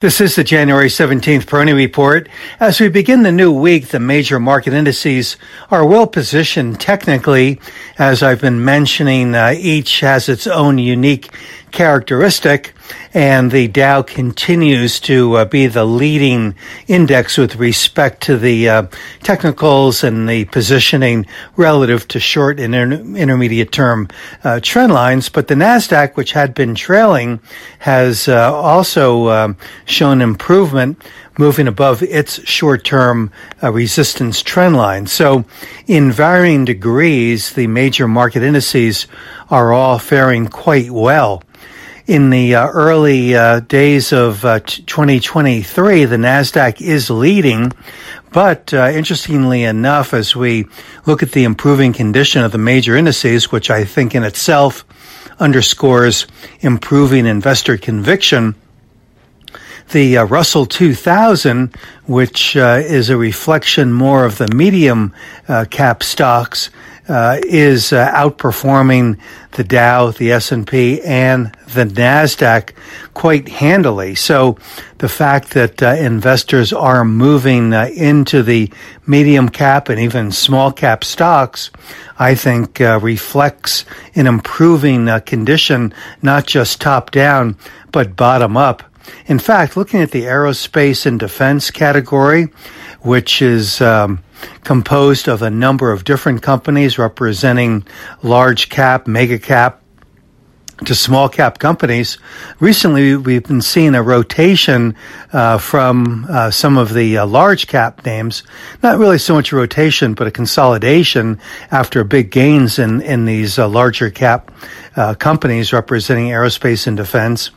This is the January 17th Peroni Report. As we begin the new week, the major market indices are well positioned technically. As I've been mentioning, uh, each has its own unique characteristic and the Dow continues to uh, be the leading index with respect to the uh, technicals and the positioning relative to short and inter- intermediate term uh, trend lines. But the Nasdaq, which had been trailing, has uh, also um, shown improvement. Moving above its short term uh, resistance trend line. So, in varying degrees, the major market indices are all faring quite well in the uh, early uh, days of uh, 2023, the Nasdaq is leading. But uh, interestingly enough, as we look at the improving condition of the major indices, which I think in itself underscores improving investor conviction, the uh, Russell 2000, which uh, is a reflection more of the medium uh, cap stocks, uh, is uh, outperforming the Dow, the S&P, and the Nasdaq quite handily. So the fact that investors are moving into the medium cap and even small cap stocks, I think reflects an improving condition, not just top down, but bottom up in fact, looking at the aerospace and defense category, which is um, composed of a number of different companies representing large cap, mega cap, to small cap companies. Recently, we've been seeing a rotation uh, from uh, some of the uh, large cap names. Not really so much a rotation, but a consolidation after big gains in in these uh, larger cap uh, companies representing aerospace and defense,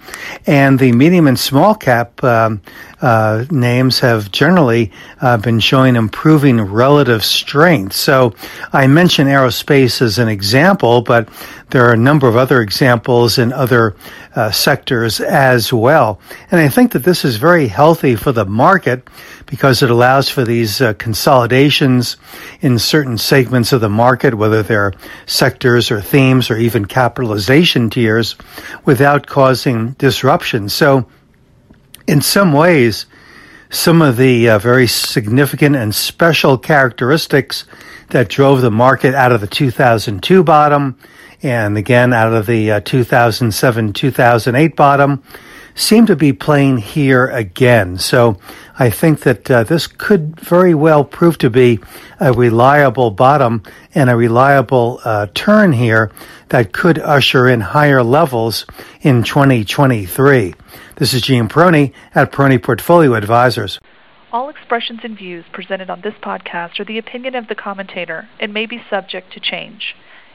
and the medium and small cap um, uh, names have generally been showing improving relative strength. So I mention aerospace as an example, but there are a number of other examples in other uh, sectors as well. And I think that this is very healthy for the market because it allows for these uh, consolidations in certain segments of the market, whether they're sectors or themes or even capitalization tiers, without causing disruption. So, in some ways, some of the uh, very significant and special characteristics that drove the market out of the 2002 bottom and again out of the uh, 2007 2008 bottom seem to be playing here again. So I think that uh, this could very well prove to be a reliable bottom and a reliable uh, turn here that could usher in higher levels in 2023. This is Gene Peroni at Peroni Portfolio Advisors. All expressions and views presented on this podcast are the opinion of the commentator and may be subject to change.